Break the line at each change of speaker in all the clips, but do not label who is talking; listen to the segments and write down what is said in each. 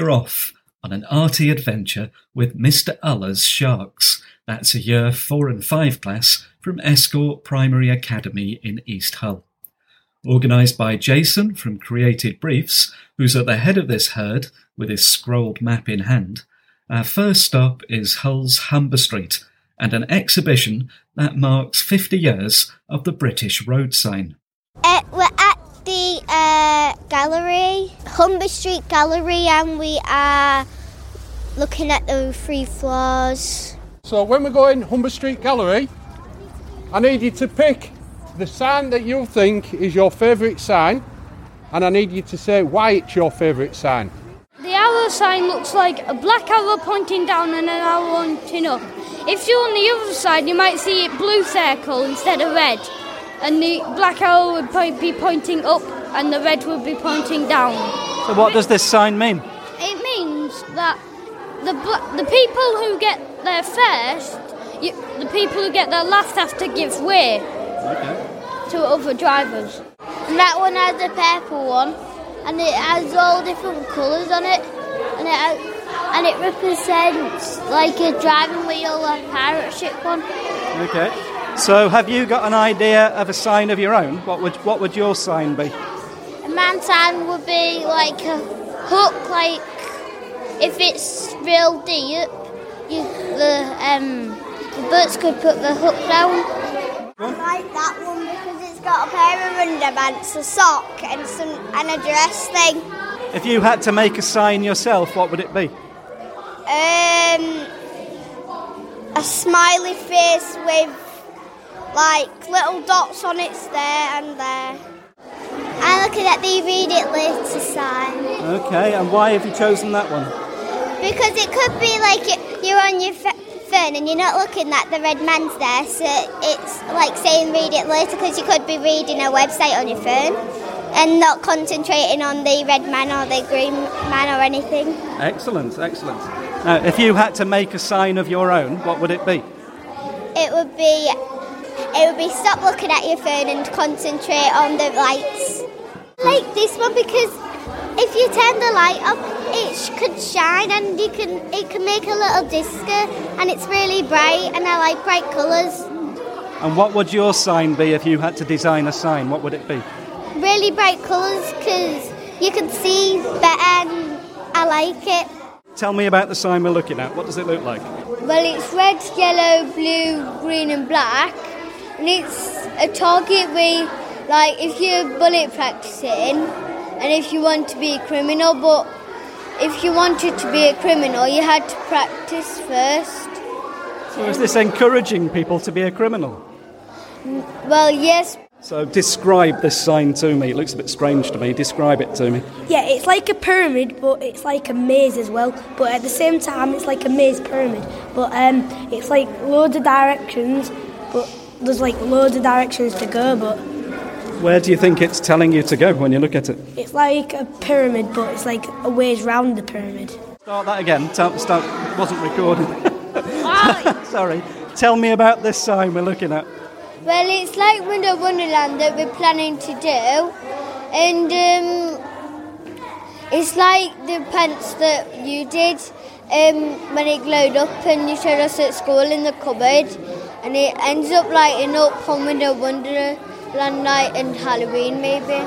We're off on an arty adventure with Mr. Uller's Sharks. That's a year four and five class from Estcourt Primary Academy in East Hull. Organised by Jason from Creative Briefs, who's at the head of this herd with his scrolled map in hand, our first stop is Hull's Humber Street and an exhibition that marks 50 years of the British road sign.
The uh, gallery, Humber Street Gallery, and we are looking at the three floors.
So when we're going Humber Street Gallery, I need you to pick the sign that you think is your favourite sign, and I need you to say why it's your favourite sign.
The arrow sign looks like a black arrow pointing down and an arrow pointing up. If you're on the other side, you might see it blue circle instead of red. And the black arrow would po- be pointing up and the red would be pointing down.
So, what does this sign mean?
It means that the, bla- the people who get there first, you, the people who get there last have to give way to other drivers.
And that one has a purple one, and it has all different colours on it, and it has, and it represents like a driving wheel, a pirate ship one.
Okay. So, have you got an idea of a sign of your own? What would what would your sign be?
A man sign would be like a hook, like if it's real deep, you the um the boats could put the hook down. I like that one because it's got a pair of underpants, a sock, and some and a dress thing.
If you had to make a sign yourself, what would it be?
Um, a smiley face with like little dots on it there and there. I'm looking at the read it later sign
Okay, and why have you chosen that one?
because it could be like you're on your phone and you're not looking at the red man's there, so it's like saying read it later because you could be reading a website on your phone and not concentrating on the red man or the green man or anything.
Excellent, excellent. Now, if you had to make a sign of your own, what would it be?
It would be it would be stop looking at your phone and concentrate on the lights. I like this one because if you turn the light up, it sh- could shine and you can it can make a little disco and it's really bright and I like bright colours.
And what would your sign be if you had to design a sign? What would it be?
Really bright colours because you can see better and I like it.
Tell me about the sign we're looking at. What does it look like?
Well, it's red, yellow, blue, green, and black. And it's a target where, like, if you're bullet practicing and if you want to be a criminal, but if you wanted to be a criminal, you had to practice first.
So, is this encouraging people to be a criminal?
Well, yes,
So, describe this sign to me. It looks a bit strange to me. Describe it to me.
Yeah, it's like a pyramid, but it's like a maze as well. But at the same time, it's like a maze pyramid. But um, it's like loads of directions, but there's like loads of directions to go. But
Where do you think it's telling you to go when you look at it?
it's like a pyramid, but it's like a ways round the pyramid.
Start that again. Tell, start. Wasn't recording. Sorry. Tell me about this sign we're looking at.
Well, it's like Window Wonderland that we're planning to do, and um, it's like the pants that you did um, when it glowed up and you showed us at school in the cupboard, and it ends up lighting up on Window Wonderland night and Halloween maybe.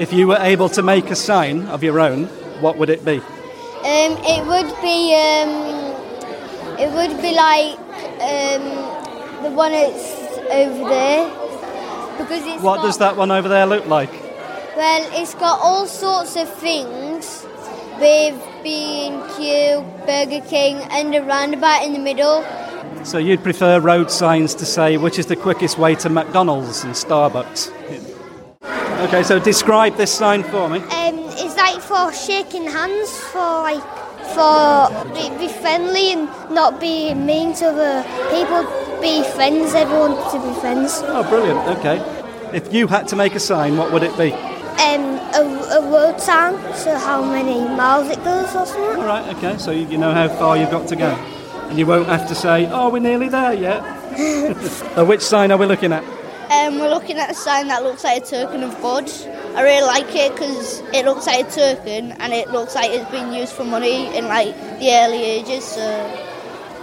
If you were able to make a sign of your own, what would it be?
Um, it would be um, it would be like um, the one that's over there because it's
What
got-
does that one over there look like?
Well, it's got all sorts of things with B&Q, Burger King and a roundabout in the middle.
So you'd prefer road signs to say which is the quickest way to McDonald's and Starbucks? Okay, so describe this sign for me.
Um, it's like for shaking hands, for like for be, friendly and not be mean to the people. Be friends. Everyone to be friends.
Oh, brilliant. Okay. If you had to make a sign, what would it be?
Um, a, a road sign. So how many miles it goes or something.
All right, okay, so you you know how far you've got to go. And you won't have to say, oh, we're nearly there yet. Uh, which sign are we looking at?
Um, we're looking at a sign that looks like a token of God. I really like it because it looks like a token and it looks like it's been used for money in like the early ages. So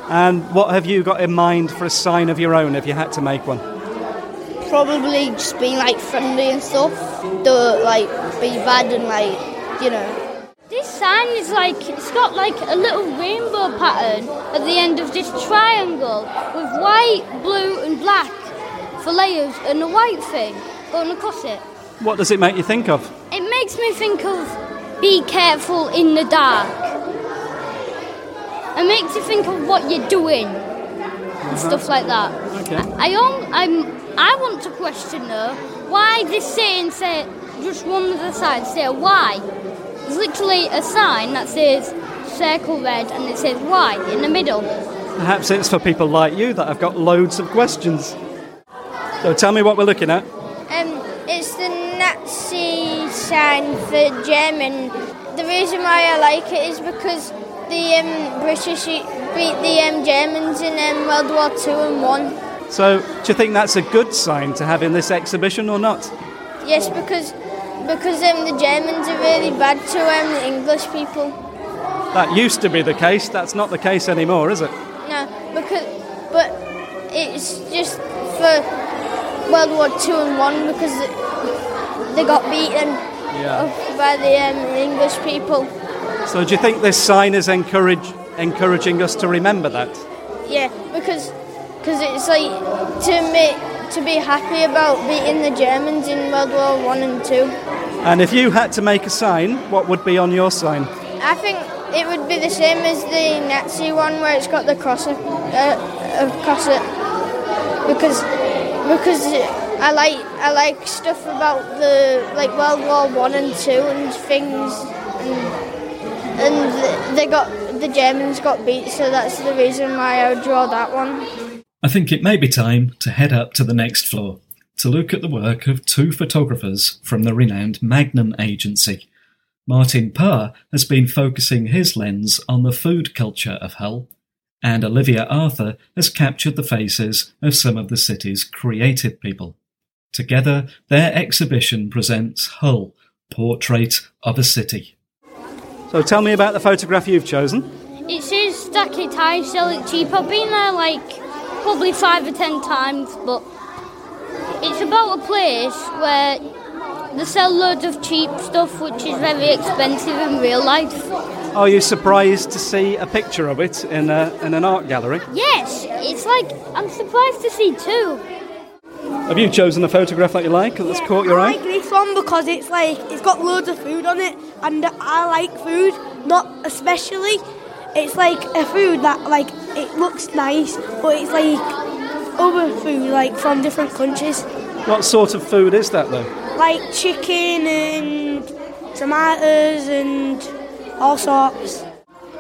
And what have you got in mind for a sign of your own if you had to make one?
probably just being like friendly and stuff. Don't like be bad and like you know.
This sign is like, it's got like a little rainbow pattern at the end of this triangle with white, blue, and black for layers and a white thing going across it.
What does it make you think of?
It makes me think of be careful in the dark. It makes you think of what you're doing and uh-huh. stuff like that.
Okay.
I on, I'm I want to question though why this saying said just one of the signs say why. There's literally a sign that says circle red and it says why in the middle.
Perhaps it's for people like you that have got loads of questions. So tell me what we're looking at.
Um, it's the Nazi sign for German. The reason why I like it is because the um, British beat the um, Germans in um, World War Two and won.
So, do you think that's a good sign to have in this exhibition or not?
Yes, because because um, the Germans are really bad to um, the English people.
That used to be the case, that's not the case anymore, is it?
No, because but it's just for World War Two and one because they got beaten
Yeah.
by the um, English people.
So, do you think this sign is encourage, encouraging us to remember that?
Yeah, because because it's like to make to be happy about beating the Germans in World War One and Two.
And if you had to make a sign, what would be on your sign?
I think it would be the same as the Nazi one where it's got the cross ac- uh, across it because because I like I like stuff about the like World War One and Two and things and and they got the Germans got beat so that's the reason why I would draw that one.
I think it may be time to head up to the next floor to look at the work of two photographers from the renowned Magnum Agency. Martin Parr has been focusing his lens on the food culture of Hull, and Olivia Arthur has captured the faces of some of the city's creative people. Together, their exhibition presents Hull, Portrait of a City.
So, tell me about the photograph you've chosen.
It says stack it high, sell it cheap. I've been there like probably five or ten times, but it's about a place where they sell loads of cheap stuff which is very expensive in real life.
Are you surprised to see a picture of it in, a, in an art gallery?
Yes, it's like I'm surprised to see two.
Have you chosen a photograph that you like that's caught your
I
eye?
like this one because it's like it's got loads of food on it, and I like food. Not especially. It's like a food that like it looks nice, but it's like other food like from different countries,
What sort of food is that though?
like chicken and tomatoes and all sorts.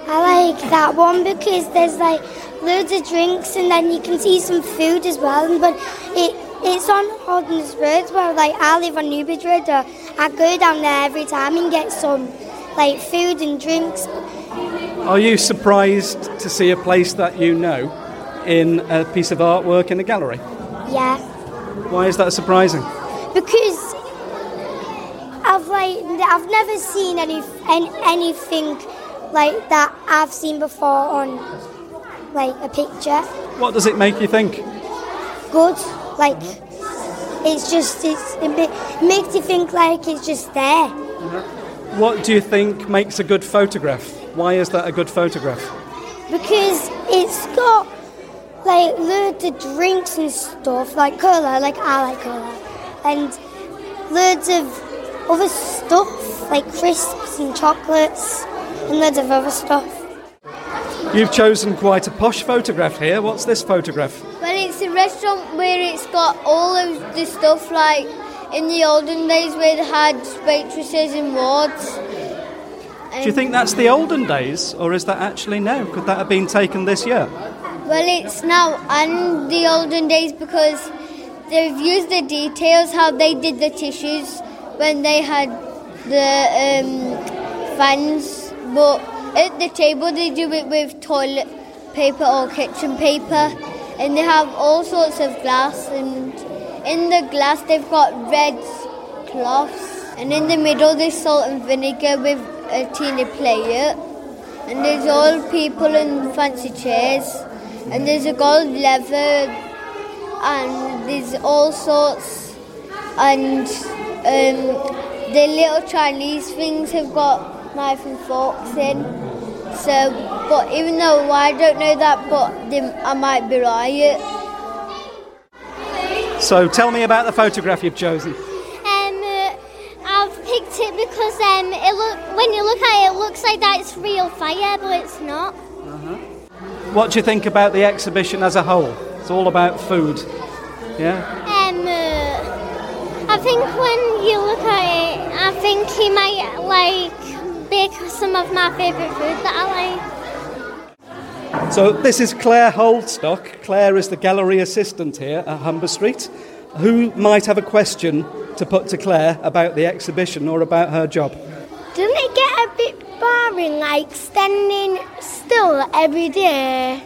I like that one because there's like loads of drinks and then you can see some food as well. But it it's on Holderness Road where like I live on Newbridge Road. Or I go down there every time and get some like food and drinks.
Are you surprised to see a place that you know in a piece of artwork in a gallery?
Yeah,
Why is that surprising?
because I've like I've never seen any, any anything like that I've seen before on like a picture.
What does it make you think?
good. Like it's just it's it makes you think like it's just there.
What do you think makes a good photograph? Why is that a good photograph?
because it's got like loads of drinks and stuff, like cola, like I like cola, and loads of other stuff, like crisps and chocolates, and loads of other stuff.
You've chosen quite a posh photograph here. What's this photograph?
Well, it's a restaurant where it's got all of the stuff like in the olden days where they had waitresses and wards.
Do you think that's the olden days, or is that actually now? Could that have been taken this year?
Well, it's now and the olden days because they've used the details how they did the tissues when they had the um, fans, but at the table they do it with toilet paper or kitchen paper, and they have all sorts of glass and
in the glass they've got red cloths, and in the middle there's salt and vinegar with a teeny player, and there's all people in fancy chairs, and there's a gold lever. and there's all sorts, and um, the little Chinese things have got knife and forks in. So, but even though I don't know that, but they, I might be right.
So tell me about the photograph you've chosen.
Picked it because um, it look when you look at it, it looks like that it's real fire, but it's not.
What do you think about the exhibition as a whole? It's all about food. Yeah?
Um, uh, I think when you look at it, I think he might like bake some of my favourite food that I like.
So this is Clare Holdstock. Clare is the gallery assistant here at Humber Street. Who might have a question to put to Clare about the exhibition or about her job?
Doesn't it get a bit boring, like standing still every day?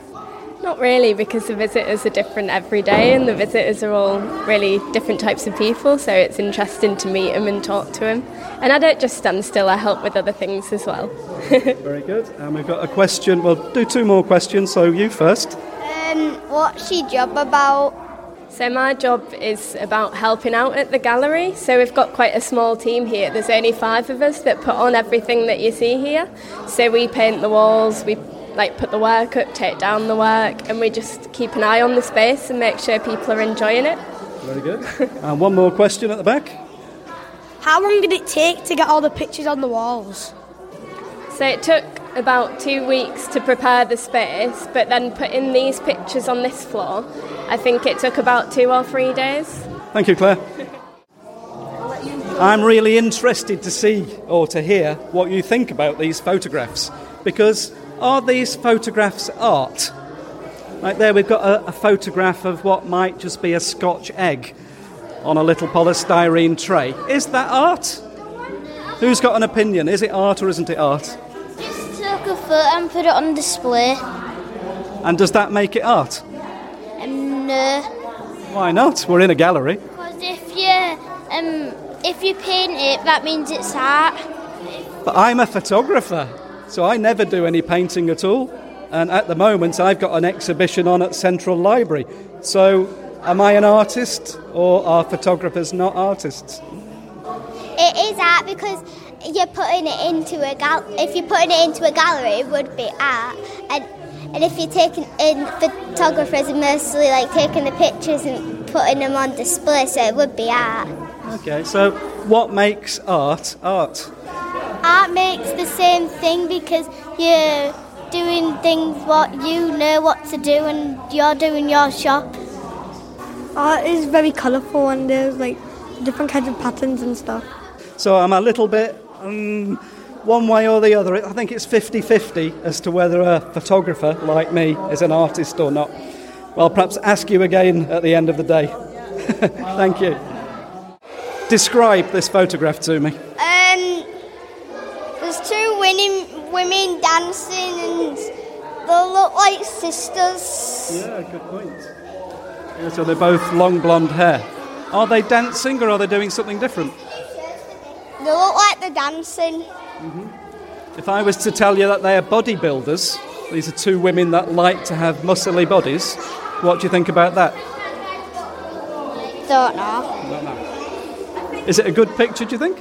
Not really, because the visitors are different every day, and the visitors are all really different types of people, so it's interesting to meet them and talk to them. And I don't just stand still, I help with other things as well.
Very good. And we've got a question. We'll do two more questions. So you first.
Um, what's your job about?
So, my job is about helping out at the gallery. So, we've got quite a small team here. There's only five of us that put on everything that you see here. So, we paint the walls, we like put the work up, take down the work, and we just keep an eye on the space and make sure people are enjoying it.
Very good. and one more question at the back.
How long did it take to get all the pictures on the walls?
So it took about two weeks to prepare the space, but then putting these pictures on this floor, I think it took about two or three days.
Thank you, Clare. I'm really interested to see or to hear what you think about these photographs because are these photographs art? Right there, we've got a, a photograph of what might just be a Scotch egg on a little polystyrene tray. Is that art? Who's got an opinion? Is it art or isn't it art?
A photo and put it on display.
And does that make it art?
Um, no,
Why not? We're in a gallery.
because if you um if you paint it, that means it's art.
But I'm a photographer, so I never do any painting at all. And at the moment, I've got an exhibition on at Central Library. So, am I an artist or are photographers not artists?
It is art because you're putting it into a gal. If you're putting it into a gallery, it would be art. And and if you're taking in photographers are mostly like taking the pictures and putting them on display, so it would be art.
Okay, so what makes art art?
Art makes the same thing because you're doing things what you know what to do and you're doing your shop.
Art is very colourful and there's like different kinds of patterns and stuff.
So, I'm a little bit um, one way or the other. I think it's 50 50 as to whether a photographer like me is an artist or not. Well, perhaps ask you again at the end of the day. Thank you. Describe this photograph to me.
Um, there's two women, women dancing and they look like sisters.
Yeah, good point. Yeah, so they're both long blonde hair. Are they dancing or are they doing something different?
They look like they're dancing.
If I was to tell you that they are bodybuilders, these are two women that like to have muscly bodies, what do you think about that?
Don't know. Don't know.
Is it a good picture, do you think?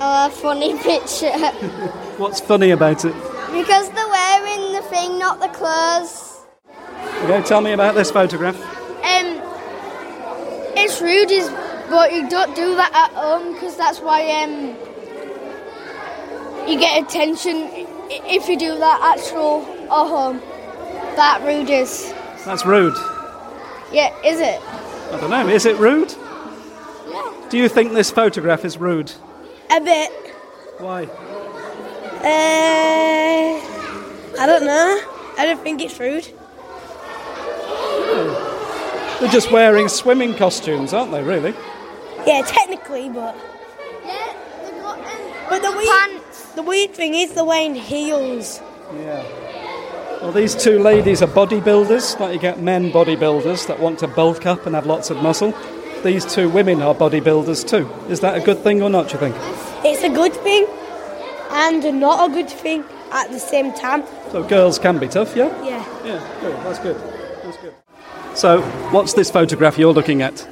A funny picture.
What's funny about it?
because they're wearing the thing, not the clothes.
Okay, tell me about this photograph.
Um, it's rude, is but you don't do that at home because that's why um you get attention if you do that actual at home. That rude is.
That's rude.
Yeah, is it?
I don't know, is it rude? Yeah. Do you think this photograph is rude?
A bit.
Why?
Uh, I don't know. I don't think it's rude.
They're just wearing swimming costumes, aren't they, really?
Yeah, technically, but
Yeah, they've got um,
but the weird the weird thing is they're wearing heels.
Yeah. Well, these two ladies are bodybuilders, like you get men bodybuilders that want to bulk up and have lots of muscle. these two women are bodybuilders too. Is that a good thing or not, do you think?
It's a good thing and not a good thing at the same time.
So girls can be tough, yeah?
Yeah.
Yeah, good. That's good. That's good. So, what's this photograph you're looking at?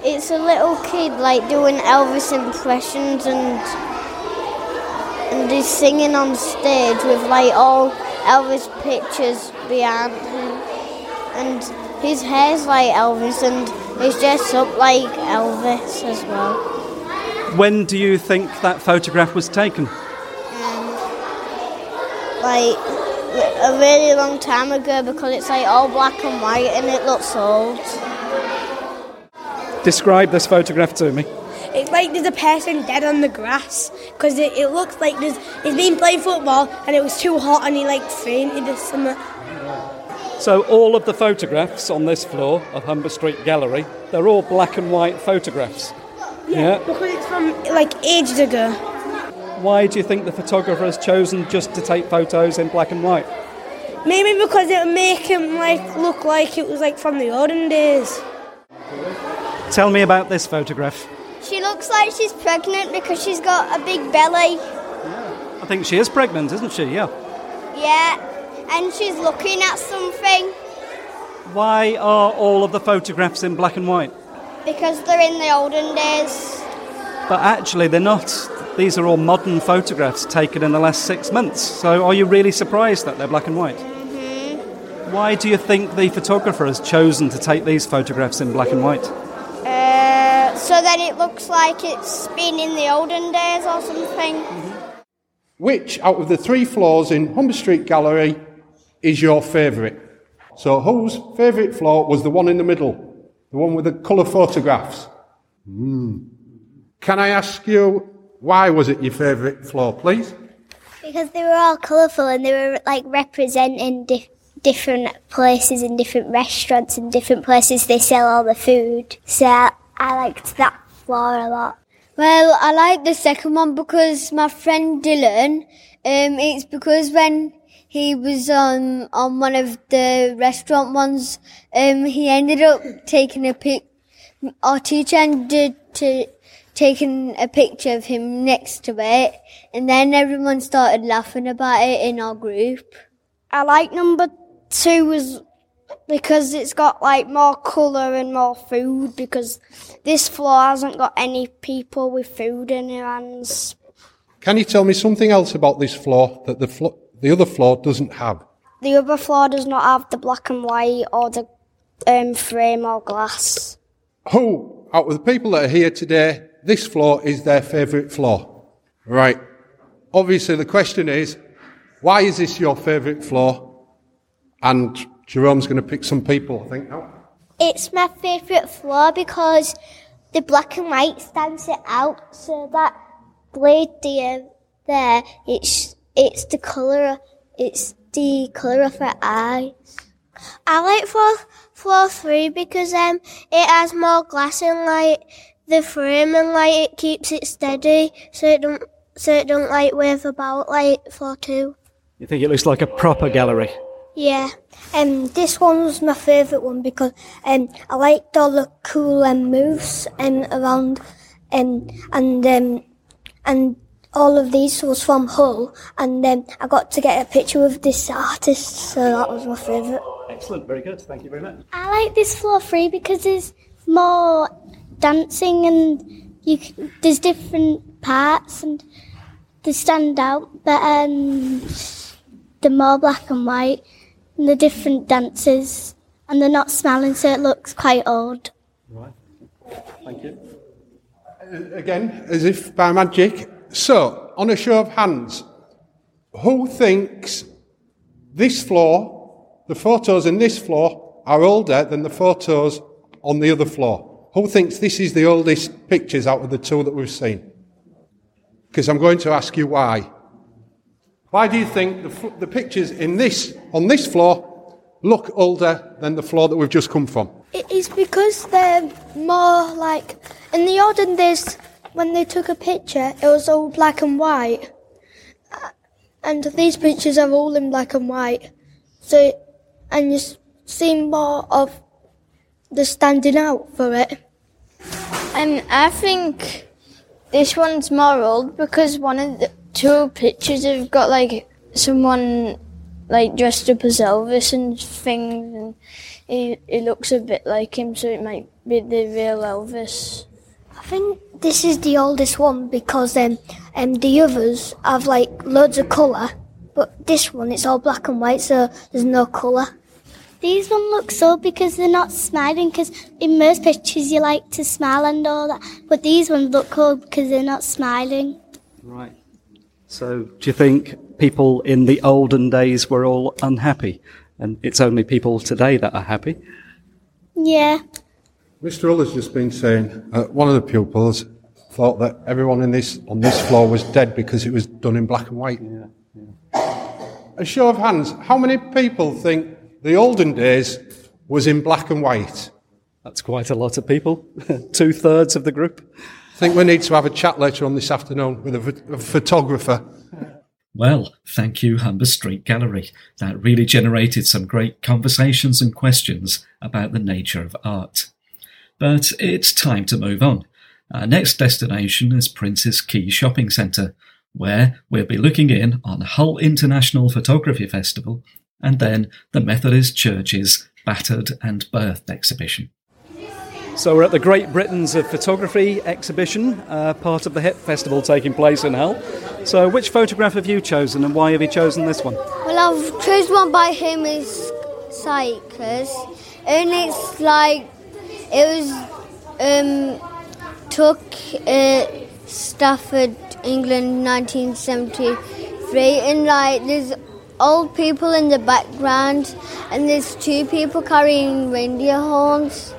Um, it's a little kid like doing Elvis impressions and and he's singing on stage with like all Elvis pictures behind him, and his hair's like Elvis and he's dressed up like Elvis as well.
When do you think that photograph was taken?
Like a really long time ago because it's like all black and white and it looks old.
Describe this photograph to me.
It's like there's a person dead on the grass because it, it looks like there's he's been playing football and it was too hot and he like fainted or something.
So, all of the photographs on this floor of Humber Street Gallery, they're all black and white photographs. Yeah.
Because it's from like ages ago.
Why do you think the photographer has chosen just to take photos in black and white?
Maybe because it would make him like look like it was like from the olden days.
Tell me about this photograph.
She looks like she's pregnant because she's got a big belly. Yeah.
I think she is pregnant, isn't she? Yeah.
Yeah, and she's looking at something
Why are all of the photographs in black and white?
because they're in the olden days.
But actually, they're not. These are all modern photographs taken in the last six months. So, are you really surprised that they're black and white? Mhm. Why do you think the photographer has chosen to take these photographs in black and white?
So then it looks like it's been in the olden days or something.
Which out of the three floors in Humber Street Gallery is your favourite? So, whose favourite floor was the one in the middle? The one with the colour photographs? Hmm. Can I ask you, why was it your favourite floor, please?
Because they were all colourful and they were like representing dif- different places and different restaurants and different places they sell all the food. So I liked that floor a lot. Well, I like the second one because my friend Dylan, um, it's because when he was on on one of the restaurant ones, um, he ended up taking a pic. Our teacher ended to taking a picture of him next to it, and then everyone started laughing about it in our group. I like number two was because it's got like more colour and more food because this floor hasn't got any people with food in their hands.
Can you tell me something else about this floor that the, flo- the other floor doesn't have?
The other floor does not have the black and white or the um, frame or glass.
Who, out of the people that are here today, this floor is their favourite floor? Right. Obviously, the question is, why is this your favourite floor? And Jerome's going to pick some people, I think. now.
It's my favourite floor because the black and white stands it out so that blade there, there it's it's the colour it's the colour of her eyes. I like floor floor three because um it has more glass and like the frame and like it keeps it steady so it don't so it don't like wave about like floor two.
You think it looks like a proper gallery?
Yeah. Um, this one was my favourite one because um, I liked all the cool um, moves um, around um, and um, and all of these was from Hull and um, I got to get a picture with this artist so that was my favourite.
Excellent, very good. Thank you very much.
I like this floor three because there's more dancing and you c there's different parts and they stand out but um, the more black and white and the different dances and they're not smiling so it looks quite old.
Right. Thank you.
Again, as if by magic. So, on a show of hands, who thinks this floor, the photos in this floor, are older than the photos on the other floor? Who thinks this is the oldest pictures out of the two that we've seen? Because I'm going to ask you why. Why do you think the, f- the pictures in this, on this floor look older than the floor that we've just come from?
It is because they're more like in the olden days when they took a picture, it was all black and white, Uh, and these pictures are all in black and white. So, and you s- see more of the standing out for it.
Um, I think this one's more old because one of the two pictures have got like someone like dressed up as Elvis and things, and he, he looks a bit like him, so it might be the real Elvis.
I think this is the oldest one because um, um, the others have like loads of colour, but this one it's all black and white, so there's no colour.
These one look so because they're not smiling. Because in most pictures you like to smile and all that, but these ones look cool because they're not smiling.
Right. So, do you think people in the olden days were all unhappy, and it's only people today that are happy?
Yeah.
Mr. Hull has just been saying uh, one of the pupils thought that everyone in this on this floor was dead because it was done in black and white. Yeah. A show of hands, how many people think the olden days was in black and white?
That's quite a lot of people. Two thirds of the group.
Think we need to have a chat later on this afternoon with a, a photographer.
Well, thank you, Humber Street Gallery. That really generated some great conversations and questions about the nature of art. But it's time to move on. Our next destination is Prince's Quay Shopping Centre, where we'll be looking in on Hull International Photography Festival and then the Methodist Church's Battered and Berthed exhibition.
So we're at the Great Britons of Photography exhibition, uh, part of the HIP festival taking place in Hull. So which photograph have you chosen and why have you chosen this one?
Well, I've chosen one by Homer Sykes, and it's like it was um, took uh, Stafford, England, 1973, and like there's old people in the background, and there's two people carrying reindeer horns,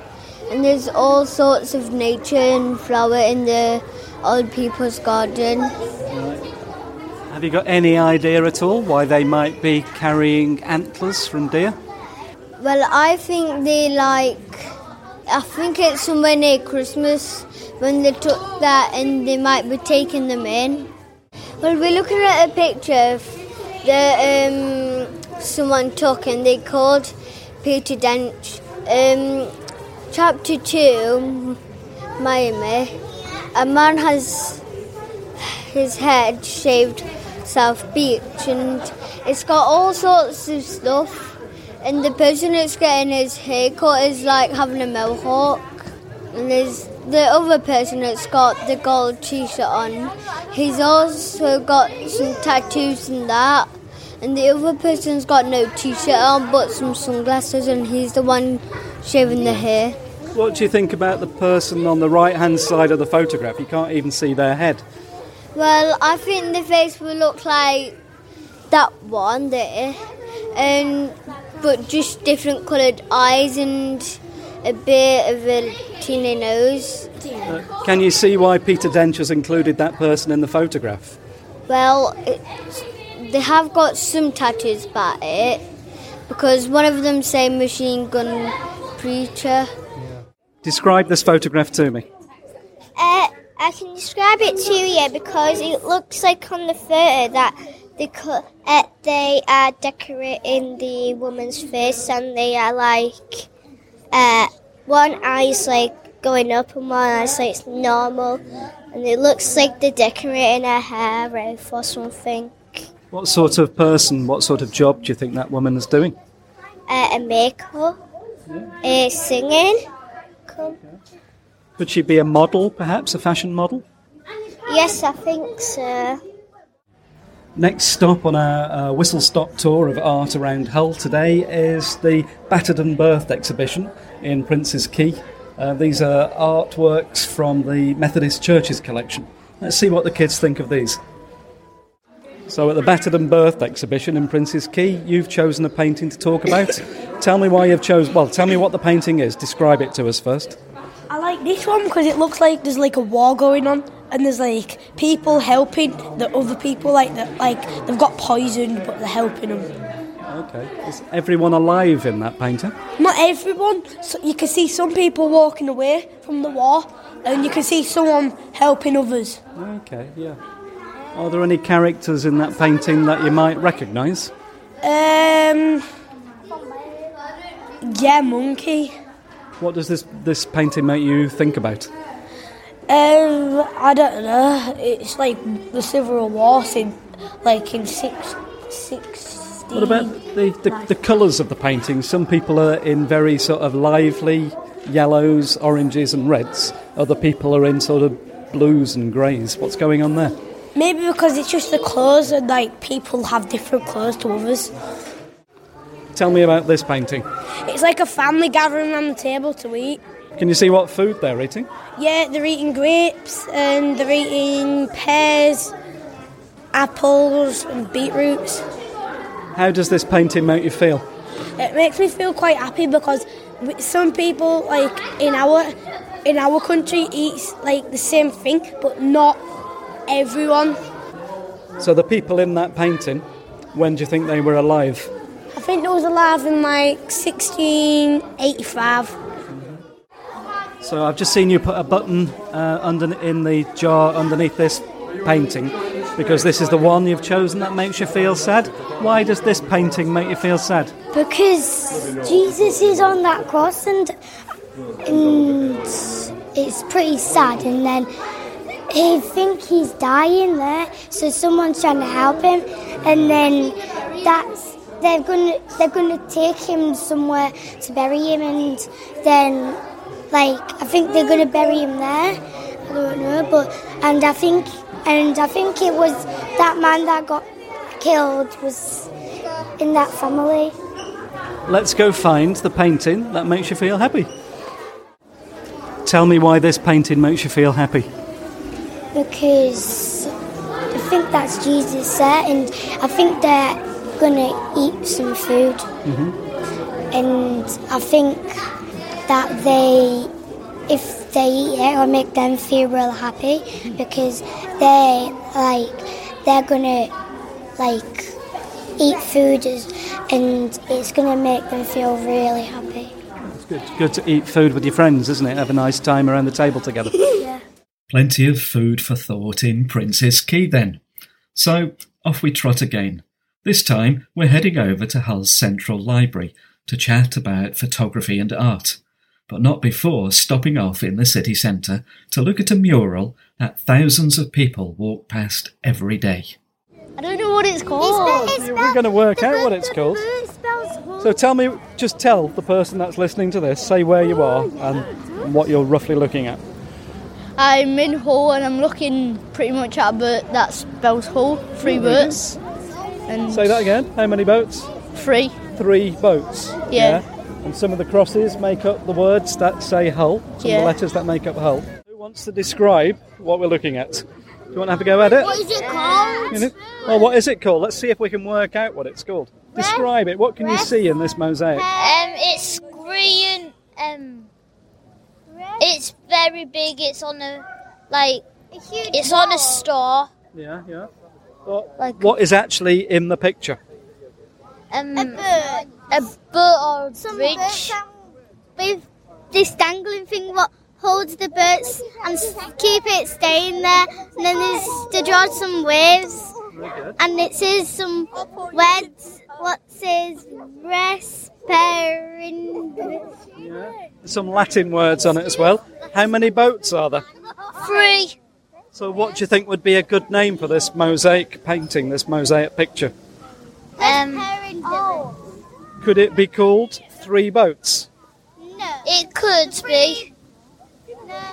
and there's all sorts of nature and flower in the old people's garden.
Have you got any idea at all why they might be carrying antlers from deer?
Well, I think they like. I think it's somewhere near Christmas when they took that and they might be taking them in. Well, we're looking at a picture that um, someone took and they called Peter Dench. Um, chapter 2, Miami. A man has his head shaved South Beach and it's got all sorts of stuff and the person that's getting his hair cut is like having a mohawk. And there's the other person that's got the gold t-shirt on. He's also got some tattoos and that. And the other person's got no t-shirt on but some sunglasses and he's the one shaving the hair.
What do you think about the person on the right hand side of the photograph? You can't even see their head.
Well, I think the face will look like that one there. And but just different coloured eyes and a bit of a teeny nose.
Uh, can you see why Peter Dench has included that person in the photograph?
Well, it's, they have got some tattoos about it because one of them say machine gun preacher.
Describe this photograph to me.
Uh, I can describe it to you because it looks like on the photo that they, co- uh, they are decorating the woman's face and they are like uh, one eye's like going up and one eye's like normal and it looks like they're decorating her hair out or something.
What sort of person, what sort of job do you think that woman is doing?
Uh, a makeup, uh, singing. Come.
Could she be a model, perhaps, a fashion model?
Yes, I think so.
Next stop on our uh, whistle stop tour of art around Hull today is the Battered and Berthed exhibition in Prince's Quay. Uh, these are artworks from the Methodist Church's collection. Let's see what the kids think of these. So, at the Battered and Berthed exhibition in Prince's Quay, you've chosen a painting to talk about. tell me why you've chosen. Well, tell me what the painting is. Describe it to us first.
I like this one because it looks like there's like a war going on, and there's like people helping the other people, like that, like they've got poisoned, but they're helping them.
Okay. Is everyone alive in that painting?
Not everyone. So you can see some people walking away from the war, and you can see someone helping others.
Okay, yeah. Are there any characters in that painting that you might recognise?
Um, yeah, monkey.
What does this, this painting make you think about?
Um, I don't know. It's like the Civil War in like in six.
What about the, the, the colours of the painting? Some people are in very sort of lively yellows, oranges, and reds. Other people are in sort of blues and greys. What's going on there?
Maybe because it's just the clothes and like people have different clothes to others.
Tell me about this painting.
It's like a family gathering around the table to eat.
Can you see what food they're eating?
Yeah, they're eating grapes and they're eating pears, apples, and beetroots.
How does this painting make you feel?
It makes me feel quite happy because some people, like in our in our country, eats like the same thing, but not everyone.
So the people in that painting, when do you think they were alive?
I think it was alive in like 1685.
So I've just seen you put a button uh, under in the jar underneath this painting because this is the one you've chosen that makes you feel sad. Why does this painting make you feel sad?
Because Jesus is on that cross and and it's pretty sad and then I think he's dying there so someone's trying to help him and then that's they're gonna they're gonna take him somewhere to bury him and then like I think they're gonna bury him there I don't know but and I think and I think it was that man that got killed was in that family.
Let's go find the painting that makes you feel happy. Tell me why this painting makes you feel happy.
Because I think that's Jesus there, and I think they're gonna eat some food, mm-hmm. and I think that they, if they eat it, it'll make them feel real happy because they like they're gonna like eat food as, and it's gonna make them feel really happy.
It's good, good to eat food with your friends, isn't it? Have a nice time around the table together.
Plenty of food for thought in Prince's Quay then. So off we trot again. This time we're heading over to Hull's Central Library to chat about photography and art, but not before stopping off in the city centre to look at a mural that thousands of people walk past every day.
I don't know what it's called.
We're going to work out what it's called. So tell me, just tell the person that's listening to this, say where you are and what you're roughly looking at.
I'm in Hull and I'm looking pretty much at a boat that spells Hull. Three boats. And
Say that again. How many boats?
Three.
Three boats.
Yeah.
And some of the crosses make up the words that say Hull, some of the letters that make up Hull. Who wants to describe what we're looking at? Do you want to have a go at it?
What is it called?
You know? Well, what is it called? Let's see if we can work out what it's called. Describe it. What can you see in this mosaic?
Um, it's green. Um, it's very big. It's on a like. It's on a store.
Yeah, yeah. What, what is actually in the picture?
Um, a bird. A bird or a bridge.
with this dangling thing what holds the boats and keep it staying there. And then there's to draw some waves, and it says some words. What says Resperin?
Some Latin words on it as well. How many boats are there?
Three.
So, what do you think would be a good name for this mosaic painting, this mosaic picture?
Um,
Could it be called Three Boats? No.
It could be.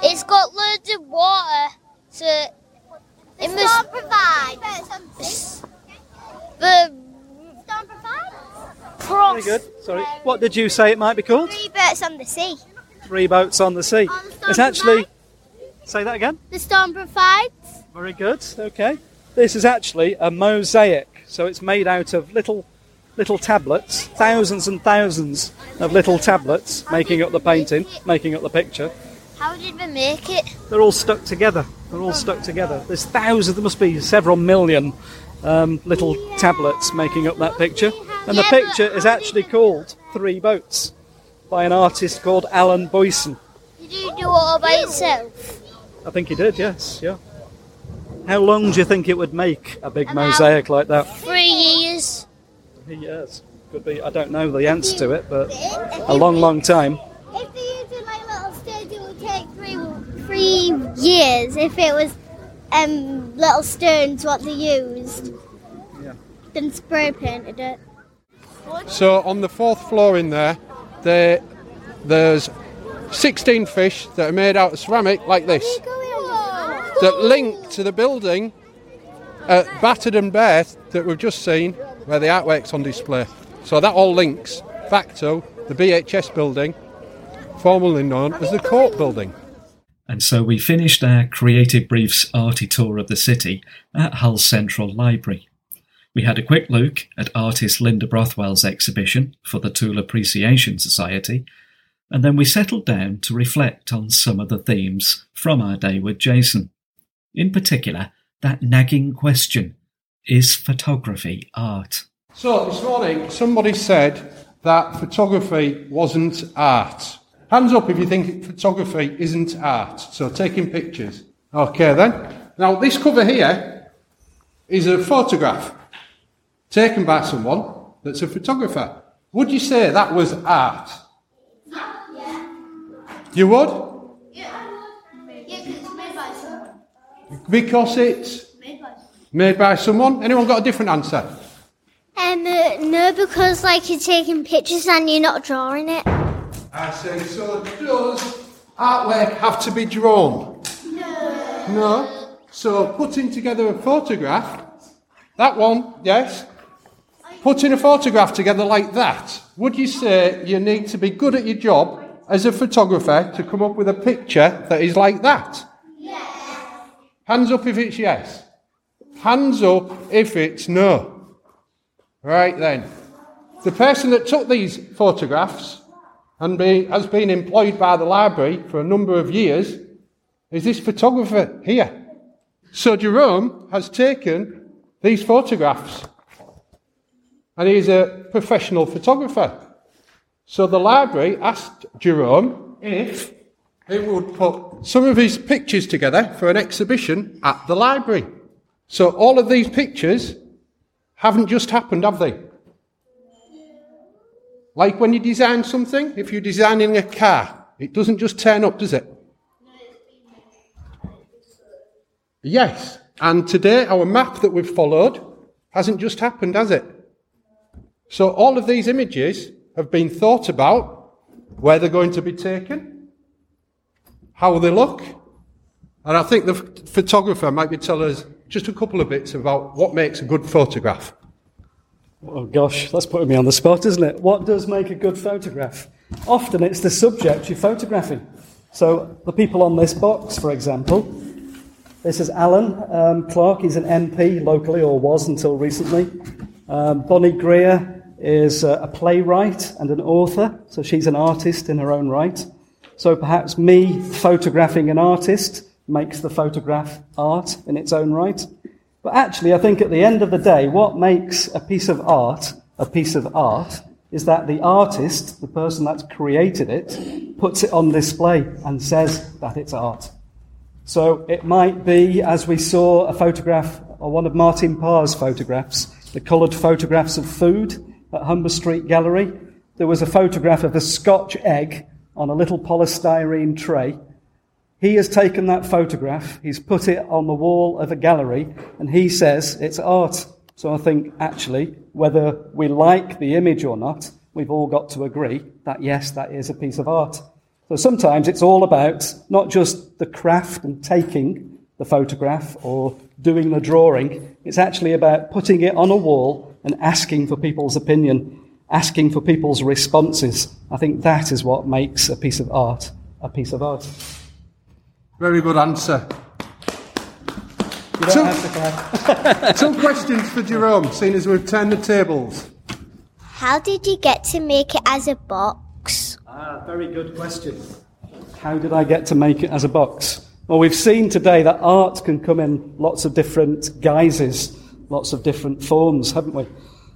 It's got loads of water, so it must
provide.
the
Very good. Sorry. What did you say it might be called?
Three boats on the sea.
Three Boats on the Sea. It's actually. Say that again.
The storm provides.
Very good. Okay. This is actually a mosaic, so it's made out of little little tablets, thousands and thousands of little tablets making up the painting, making up the picture.
How did we make it?
They're all stuck together. They're all stuck together. There's thousands, there must be several million um, little tablets making up that picture. And the picture is actually called Three Boats by an artist called Alan Boyson.
Did you do it all by yourself?
I think he did, yes, yeah. How long do you think it would make a big mosaic like that?
Three years.
Three years. could be. I don't know the answer to it, but a long, long time.
If they use it like little stage, it will take three three years if it was um, little stones what they used. Yeah. Then spray painted it.
So on the fourth floor in there, there there's 16 fish that are made out of ceramic like this that link to the building at Battered and Berthed that we've just seen where the artwork's on display. So that all links back to the BHS building, formerly known as the Court Building.
And so we finished our Creative Briefs arty tour of the city at Hull Central Library. We had a quick look at artist Linda Brothwell's exhibition for the Tool Appreciation Society, and then we settled down to reflect on some of the themes from our day with Jason. In particular, that nagging question is photography art?
So this morning, somebody said that photography wasn't art. Hands up if you think photography isn't art. So taking pictures. Okay then. Now this cover here is a photograph taken by someone that's a photographer. Would you say that was art? Yeah. You would? Yeah, because it's made by someone? Because it's made by someone. Anyone got a different answer?
Um, uh, no, because like you're taking pictures and you're not drawing it.
I say, so does artwork have to be drawn? No. No? So putting together a photograph, that one, yes? Putting a photograph together like that, would you say you need to be good at your job as a photographer to come up with a picture that is like that? Yes. Hands up if it's yes. Hands up if it's no. Right then. The person that took these photographs and be, has been employed by the library for a number of years is this photographer here. So Jerome has taken these photographs and he's a professional photographer. So the library asked Jerome if he would put some of his pictures together for an exhibition at the library. So all of these pictures haven't just happened, have they? Like when you design something, if you're designing a car, it doesn't just turn up, does it? Yes. And today, our map that we've followed hasn't just happened, has it? So all of these images have been thought about, where they're going to be taken, how they look, and I think the photographer might be telling us just a couple of bits about what makes a good photograph.
Oh gosh, that's putting me on the spot, isn't it? What does make a good photograph? Often it's the subject you're photographing. So the people on this box, for example, this is Alan um, Clark. He's an MP locally, or was until recently. Um, Bonnie Greer is a playwright and an author, so she's an artist in her own right. So perhaps me photographing an artist makes the photograph art in its own right. But actually, I think at the end of the day, what makes a piece of art a piece of art is that the artist, the person that's created it, puts it on display and says that it's art. So it might be, as we saw a photograph, or one of Martin Parr's photographs, the coloured photographs of food at Humber Street Gallery, there was a photograph of a Scotch egg on a little polystyrene tray. He has taken that photograph, he's put it on the wall of a gallery, and he says it's art. So I think actually, whether we like the image or not, we've all got to agree that yes, that is a piece of art. So sometimes it's all about not just the craft and taking the photograph or doing the drawing, it's actually about putting it on a wall and asking for people's opinion, asking for people's responses. I think that is what makes a piece of art a piece of art.
Very good answer.
Two,
two questions for Jerome, seeing as we've turned the tables.
How did you get to make it as a box?
Ah, very good question. How did I get to make it as a box? Well, we've seen today that art can come in lots of different guises lots of different forms, haven't we?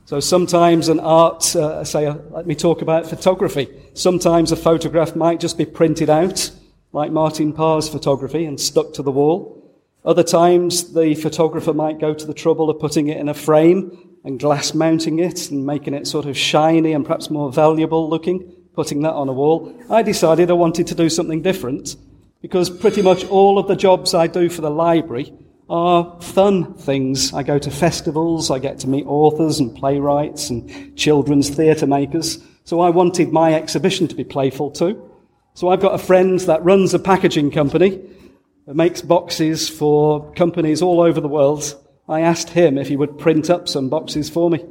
So sometimes an art, uh, say, uh, let me talk about photography. Sometimes a photograph might just be printed out, like Martin Parr's photography, and stuck to the wall. Other times the photographer might go to the trouble of putting it in a frame and glass mounting it and making it sort of shiny and perhaps more valuable looking, putting that on a wall. I decided I wanted to do something different because pretty much all of the jobs I do for the library are fun things. I go to festivals, I get to meet authors and playwrights and children's theatre makers. So I wanted my exhibition to be playful too. So I've got a friend that runs a packaging company that makes boxes for companies all over the world. I asked him if he would print up some boxes for me.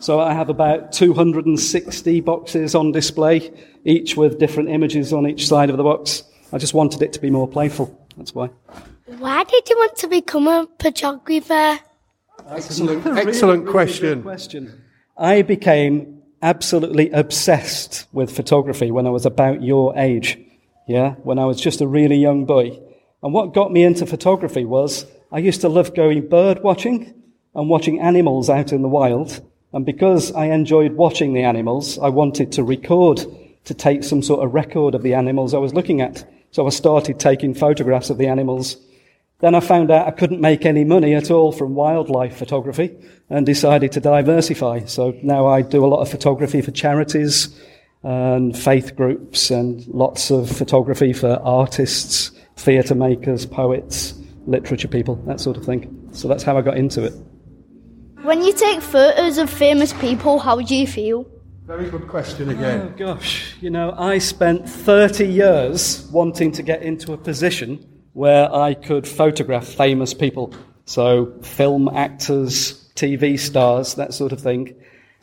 So I have about 260 boxes on display, each with different images on each side of the box. I just wanted it to be more playful. That's why.
Why did you want to become a photographer?
Excellent, excellent
Really
question.
good question. I became absolutely obsessed with photography when I was about your age. Yeah, when I was just a really young boy. And what got me into photography was I used to love going bird watching and watching animals out in the wild. And because I enjoyed watching the animals, I wanted to record, to take some sort of record of the animals I was looking at. So I started taking photographs of the animals. Then I found out I couldn't make any money at all from wildlife photography and decided to diversify. So now I do a lot of photography for charities and faith groups and lots of photography for artists, theatre makers, poets, literature people, that sort of thing. So that's how I got into it.
When you take photos of famous people, how do you feel?
Very good question
Oh
again.
gosh, you know, I spent 30 years wanting to get into a position where I could photograph famous people. So, film actors, TV stars, that sort of thing.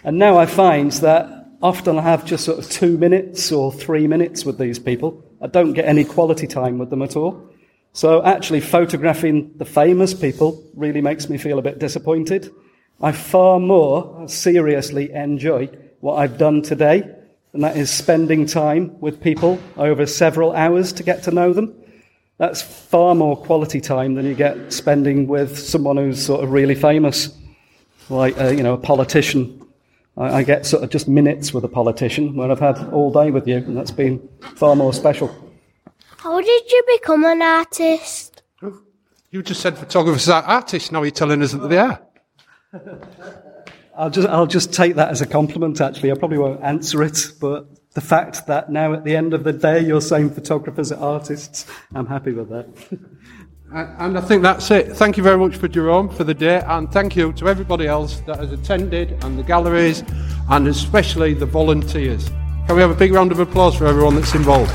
And now I find that often I have just sort of two minutes or three minutes with these people. I don't get any quality time with them at all. So, actually, photographing the famous people really makes me feel a bit disappointed. I far more seriously enjoy what I've done today, and that is spending time with people over several hours to get to know them. That's far more quality time than you get spending with someone who's sort of really famous, like uh, you know a politician. I, I get sort of just minutes with a politician when I've had all day with you, and that's been far more special.
How did you become an artist?
You just said photographers are artists. Now you're telling us that they are.
I'll just, I'll just take that as a compliment, actually. I probably won't answer it, but the fact that now at the end of the day you're saying photographers are artists, I'm happy with that.
And I think that's it. Thank you very much for Jerome for the day, and thank you to everybody else that has attended, and the galleries, and especially the volunteers. Can we have a big round of applause for everyone that's involved?